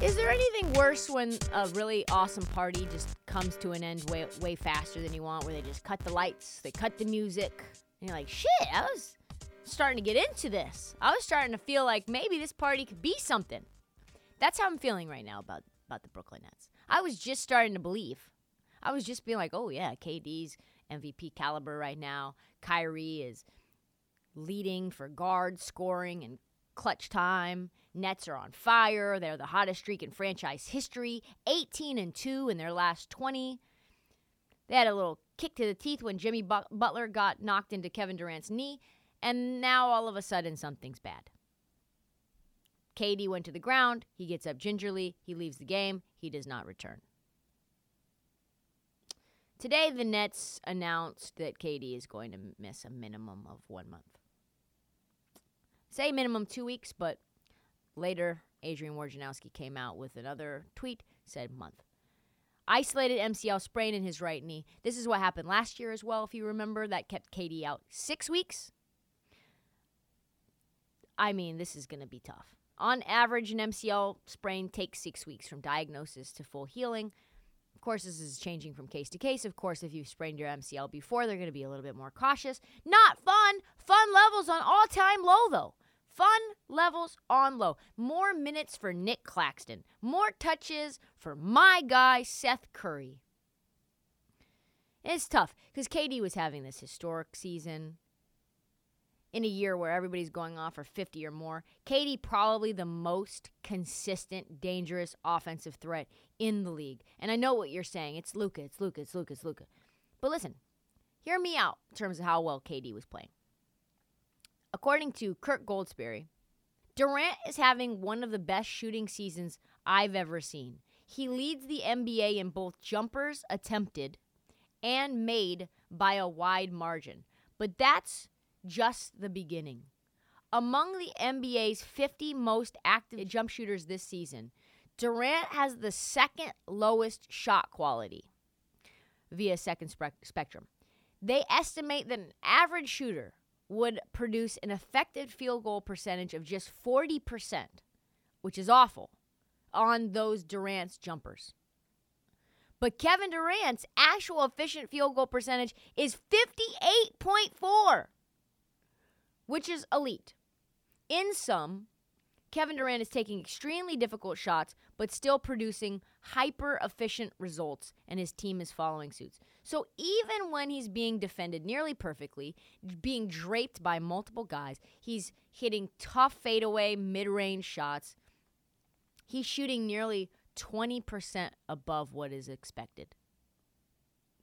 Is there anything worse when a really awesome party just comes to an end way way faster than you want, where they just cut the lights, they cut the music, and you're like, shit, I was starting to get into this. I was starting to feel like maybe this party could be something. That's how I'm feeling right now about about the Brooklyn Nets. I was just starting to believe. I was just being like, oh yeah, KD's MVP caliber right now. Kyrie is leading for guard scoring and clutch time. Nets are on fire. They're the hottest streak in franchise history, 18 and 2 in their last 20. They had a little kick to the teeth when Jimmy Butler got knocked into Kevin Durant's knee, and now all of a sudden something's bad. KD went to the ground. He gets up gingerly. He leaves the game. He does not return. Today, the Nets announced that KD is going to miss a minimum of one month. Say minimum two weeks, but Later, Adrian Wojnarowski came out with another tweet, said month. Isolated MCL sprain in his right knee. This is what happened last year as well, if you remember. That kept KD out six weeks. I mean, this is going to be tough. On average, an MCL sprain takes six weeks from diagnosis to full healing. Of course, this is changing from case to case. Of course, if you've sprained your MCL before, they're going to be a little bit more cautious. Not fun. Fun levels on all time low, though. Fun levels on low. More minutes for Nic Claxton. More touches for my guy, Seth Curry. it's tough because KD was having this historic season in a year where everybody's going off for 50 or more. KD probably the most consistent, dangerous offensive threat in the league. And I know what you're saying. It's Luka, it's Luka, it's Luka, it's Luka. But listen, hear me out in terms of how well KD was playing. According to Kirk Goldsberry, Durant is having one of the best shooting seasons I've ever seen. He leads the NBA in both jumpers attempted and made by a wide margin. But that's just the beginning. Among the NBA's 50 most active jump shooters this season, Durant has the second lowest shot quality via second spectrum. They estimate that an average shooter would produce an effective field goal percentage of just 40%, which is awful, on those Durant's jumpers. But Kevin Durant's actual efficient field goal percentage is 58.4, which is elite. In sum, Kevin Durant is taking extremely difficult shots, but still producing hyper efficient results, and his team is following suits. So even when he's being defended nearly perfectly, being draped by multiple guys, he's hitting tough fadeaway mid range shots. He's shooting nearly 20% above what is expected.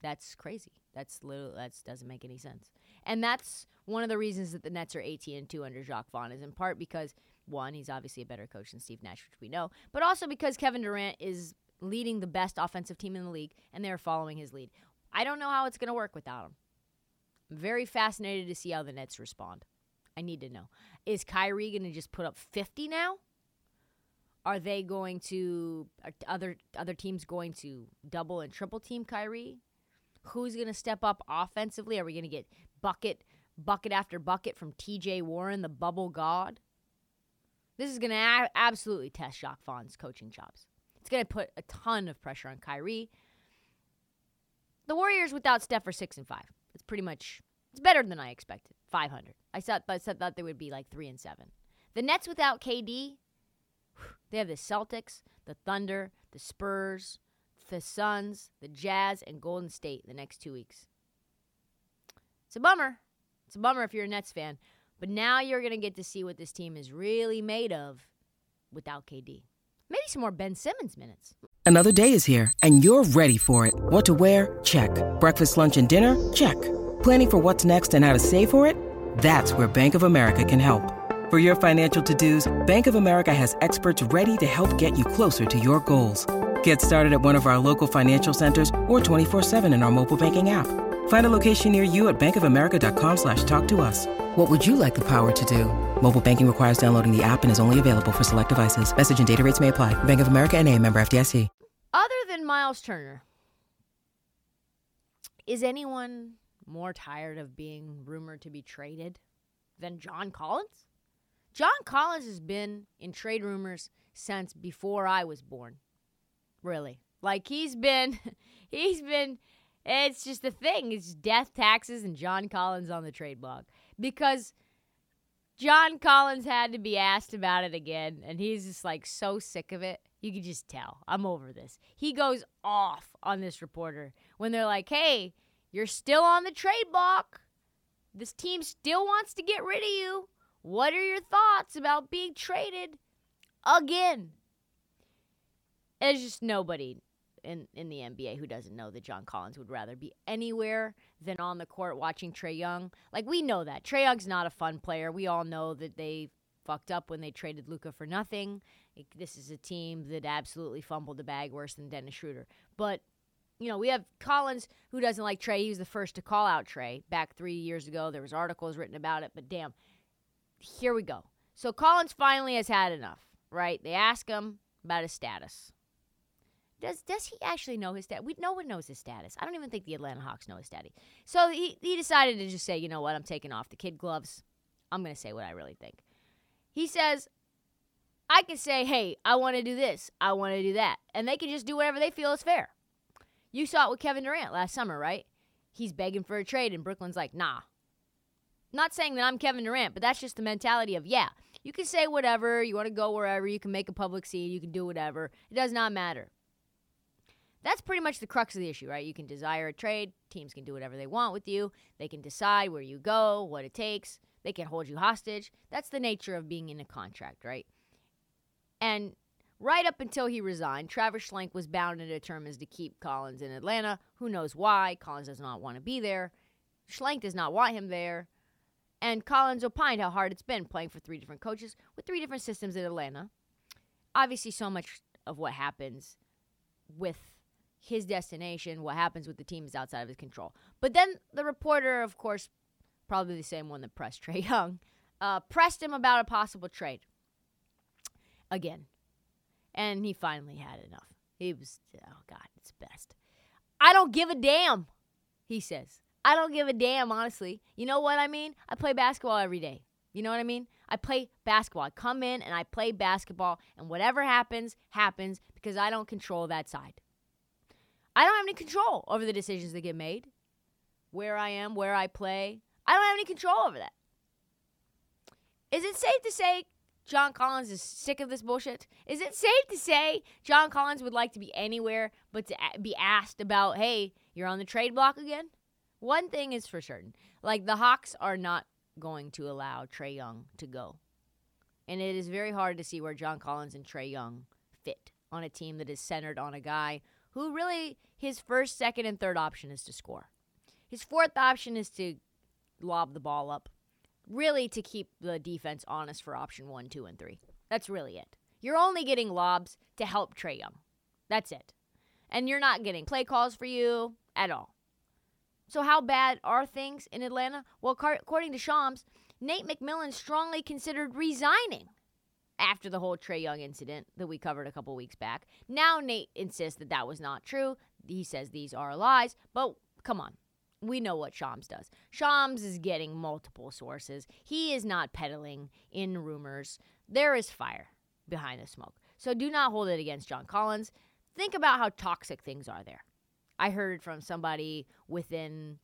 That's crazy. That's little, that doesn't make any sense. And that's one of the reasons that the Nets are 18 and 2 under Jacque Vaughn is in part because one, he's obviously a better coach than Steve Nash, which we know, but also because Kevin Durant is leading the best offensive team in the league and they're following his lead. I don't know how it's going to work without him. I'm very fascinated to see how the Nets respond. I need to know. Is Kyrie going to just put up 50 now? Are they going to uh, are other other teams going to double and triple team Kyrie? Who's going to step up offensively? Are we going to get bucket bucket after bucket from TJ Warren, the bubble god? This is going to a- absolutely test Jacque Vaughn's coaching chops. It's going to put a ton of pressure on Kyrie. The Warriors without Steph are 6 and 5. It's pretty much it's better than I expected. 500. I thought I thought they would be like 3 and 7. The Nets without KD, they have the Celtics, the Thunder, the Spurs, the Suns, the Jazz, and Golden State the next two weeks. It's a bummer. It's a bummer if you're a Nets fan. But now you're going to get to see what this team is really made of without KD. Maybe some more Ben Simmons minutes. Another day is here, and you're ready for it. What to wear? Check. Breakfast, lunch, and dinner? Check. Planning for what's next and how to save for it? That's where Bank of America can help. For your financial to-dos, Bank of America has experts ready to help get you closer to your goals. Get started at one of our local financial centers or 24-7 in our mobile banking app. Find a location near you at bankofamerica.com slash talk to us. What would you like the power to do? Mobile banking requires downloading the app and is only available for select devices. Message and data rates may apply. Bank of America and a member FDIC. Other than Myles Turner, is anyone more tired of being rumored to be traded than John Collins? John Collins has been in trade rumors since before I was born. Really. Like he's been he's been it's just a thing. It's death taxes and John Collins on the trade block because John Collins had to be asked about it again and he's just like so sick of it. You can just tell. I'm over this. He goes off on this reporter when they're like, "Hey, you're still on the trade block. This team still wants to get rid of you. What are your thoughts about being traded again? There's just nobody in, in the NBA who doesn't know that John Collins would rather be anywhere than on the court watching Trae Young. Like, we know that. Trae Young's not a fun player. We all know that they fucked up when they traded Luka for nothing. This is a team that absolutely fumbled the bag worse than Dennis Schroeder. But you know, we have Collins who doesn't like Trae. He was the first to call out Trae back three years ago. There was articles written about it, but damn, here we go. So Collins finally has had enough, right? They ask him about his status. Does does he actually know his status? We no one knows his status. I don't even think the Atlanta Hawks know his status. So he he decided to just say, you know what, I'm taking off the kid gloves. I'm gonna say what I really think. He says, I can say, hey, I want to do this, I want to do that, and they can just do whatever they feel is fair. You saw it with Kevin Durant last summer, right? He's begging for a trade, and Brooklyn's like, nah. Not saying that I'm Kevin Durant, but that's just the mentality of, yeah, you can say whatever, you want to go wherever, you can make a public scene, you can do whatever. It does not matter. That's pretty much the crux of the issue, right? You can desire a trade, teams can do whatever they want with you, they can decide where you go, what it takes, they can hold you hostage. That's the nature of being in a contract, right? And Right up until he resigned, Travis Schlenk was bound and determined to keep Collins in Atlanta. Who knows why? Collins does not want to be there. Schlenk does not want him there. And Collins opined how hard it's been playing for three different coaches with three different systems in Atlanta. Obviously, so much of what happens with his destination, what happens with the team is outside of his control. But then the reporter, of course, probably the same one that pressed Trae Young, uh, pressed him about a possible trade. Again, and he finally had enough. He was, oh God, it's best. I don't give a damn, he says. I don't give a damn, honestly. You know what I mean? I play basketball every day. You know what I mean? I play basketball. I come in and I play basketball, and whatever happens, happens because I don't control that side. I don't have any control over the decisions that get made, where I am, where I play. I don't have any control over that. Is it safe to say John Collins is sick of this bullshit? Is it safe to say John Collins would like to be anywhere but to be asked about, hey, you're on the trade block again? One thing is for certain like, the Hawks are not going to allow Trae Young to go. And it is very hard to see where John Collins and Trae Young fit on a team that is centered on a guy who really his first, second, and third option is to score. His fourth option is to lob the ball up really to keep the defense honest for option one, two, and three. That's really it. You're only getting lobs to help Trae Young. That's it. And you're not getting play calls for you at all. So, how bad are things in Atlanta? Well, according to Shams, Nate McMillan strongly considered resigning after the whole Trae Young incident that we covered a couple weeks back. Now Nate insists that that was not true. He says these are lies, but come on. We know what Shams does. Shams is getting multiple sources. He is not peddling in rumors. There is fire behind the smoke. So do not hold it against John Collins. Think about how toxic things are there. I heard from somebody within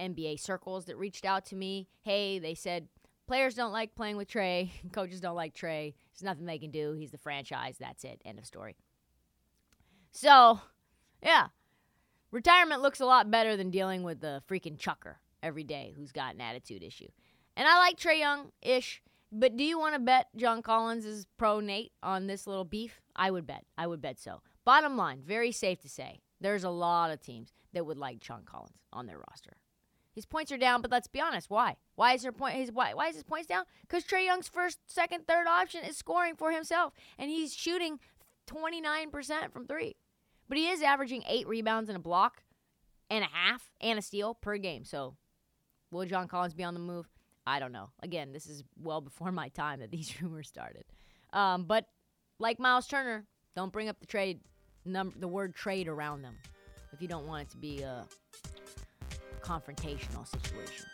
NBA circles that reached out to me. Hey, they said players don't like playing with Trae. coaches don't like Trae. There's nothing they can do. He's the franchise. That's it. End of story. So, yeah, retirement looks a lot better than dealing with the freaking chucker every day who's got an attitude issue. And I like Trae Young ish, but do you want to bet John Collins is pro Nate on this little beef? I would bet. I would bet so. Bottom line, very safe to say, there's a lot of teams that would like John Collins on their roster. His points are down, but let's be honest. Why? Why is their point? His why? Why is his points down? Because Trae Young's first, second, third option is scoring for himself, and he's shooting 29% from three. But he is averaging eight rebounds and a block, and a half, and a steal per game. So, will John Collins be on the move? I don't know. Again, this is well before my time that these rumors started. Um, but like Myles Turner, don't bring up the trade, num- the word trade around them if you don't want it to be a confrontational situation.